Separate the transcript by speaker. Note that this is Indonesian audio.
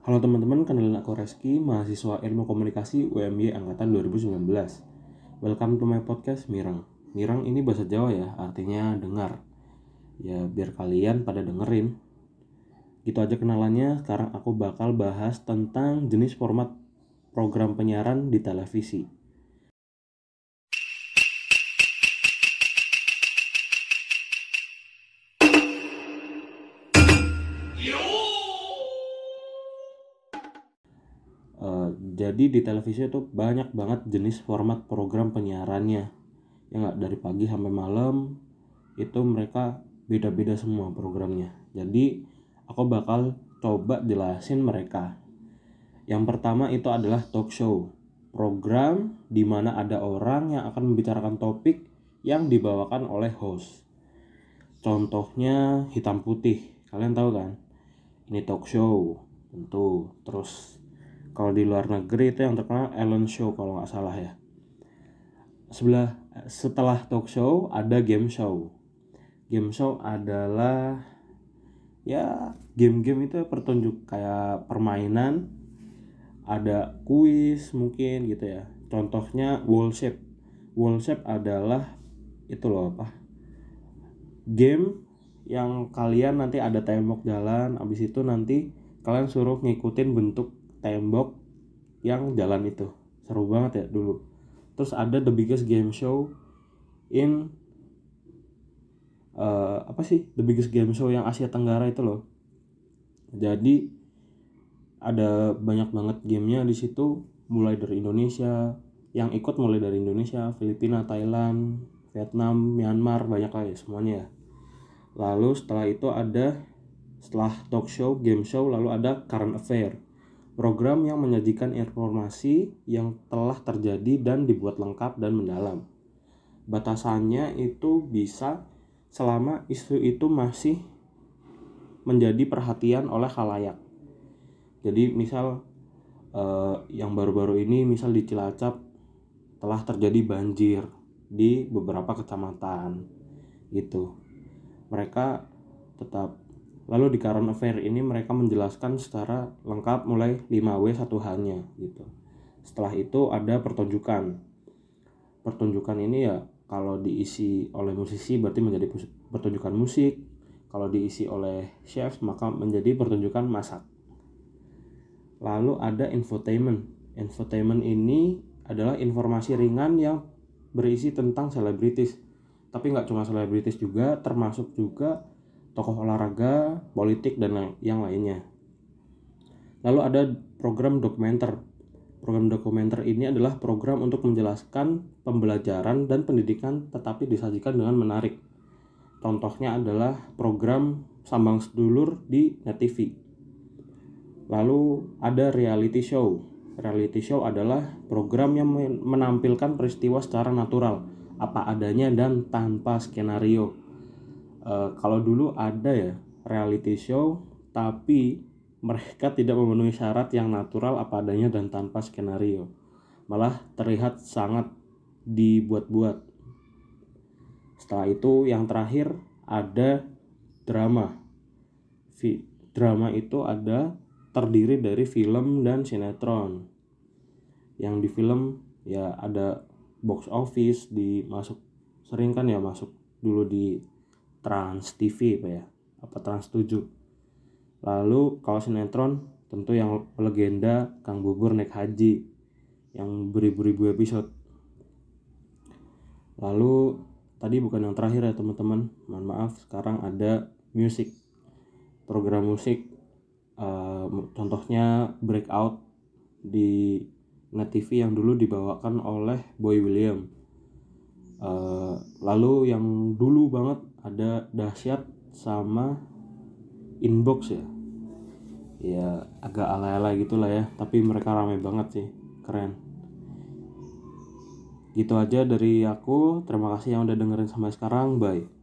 Speaker 1: Halo teman-teman, kenalin aku Reski, mahasiswa Ilmu Komunikasi UMY Angkatan 2019. Welcome to my podcast Mirang. Mirang ini bahasa Jawa ya, artinya dengar. Ya biar kalian pada dengerin. Gitu aja kenalannya, sekarang aku bakal bahas tentang jenis format program penyiaran di televisi. Uh, jadi di televisi itu banyak banget jenis format program penyiarannya. Ya nggak? Dari pagi sampai malam itu mereka beda-beda semua programnya. Jadi aku bakal coba jelasin mereka. Yang pertama itu adalah talk show. Program di mana ada orang yang akan membicarakan topik yang dibawakan oleh host. Contohnya hitam putih. Kalian tahu kan? Ini talk show tentu. Terus kalau di luar negeri itu yang terkenal Ellen Show kalau nggak salah ya. Sebelah setelah talk show ada game show. Game show adalah ya game-game itu pertunjuk kayak permainan. Ada kuis mungkin gitu ya. Contohnya wall shape. Wall shape adalah itu loh apa? Game yang kalian nanti ada tembok jalan abis itu nanti kalian suruh ngikutin bentuk tembok yang jalan itu. Seru banget ya dulu. Terus ada the biggest game show in uh, apa sih? The biggest game show yang Asia Tenggara itu loh. Jadi ada banyak banget gamenya di situ. Mulai dari Indonesia yang ikut mulai dari Indonesia Filipina Thailand Vietnam Myanmar banyak ya semuanya. Ya lalu setelah itu ada setelah talk show game show lalu ada current affair program yang menyajikan informasi yang telah terjadi dan dibuat lengkap dan mendalam. Batasannya itu bisa selama isu itu masih menjadi perhatian oleh khalayak. Jadi misal eh, yang baru-baru ini misal di Cilacap telah terjadi banjir di beberapa kecamatan gitu. Mereka tetap Lalu di current affair ini mereka menjelaskan secara lengkap mulai 5W satu halnya gitu. Setelah itu ada pertunjukan. Pertunjukan ini ya kalau diisi oleh musisi berarti menjadi pertunjukan musik. Kalau diisi oleh chef maka menjadi pertunjukan masak. Lalu ada infotainment. Infotainment ini adalah informasi ringan yang berisi tentang selebritis. Tapi nggak cuma selebritis juga, termasuk juga tokoh olahraga, politik, dan yang lainnya. Lalu ada program dokumenter. Program dokumenter ini adalah program untuk menjelaskan pembelajaran dan pendidikan tetapi disajikan dengan menarik. Contohnya adalah program Sambang Sedulur di Net TV. Lalu ada reality show. Reality show adalah program yang menampilkan peristiwa secara natural, apa adanya dan tanpa skenario uh, kalau dulu ada ya reality show tapi mereka tidak memenuhi syarat yang natural apa adanya dan tanpa skenario. Malah terlihat sangat dibuat-buat. Setelah itu yang terakhir ada drama. V drama itu ada terdiri dari film dan sinetron. Yang di film ya ada box office di masuk sering kan ya masuk dulu di Trans TV apa ya? Apa Trans 7 lalu kalau sinetron tentu yang legenda Kang Bubur naik haji yang beribu-ribu episode. Lalu tadi bukan yang terakhir ya teman-teman. Mohon maaf sekarang ada musik program musik uh, contohnya breakout di Net TV yang dulu dibawakan oleh Boy William uh, lalu yang dulu banget ada dahsyat sama inbox ya. Ya agak ala-ala gitulah ya tapi mereka ramai banget sih keren. Gitu aja dari aku terima kasih yang udah dengerin sampai sekarang bye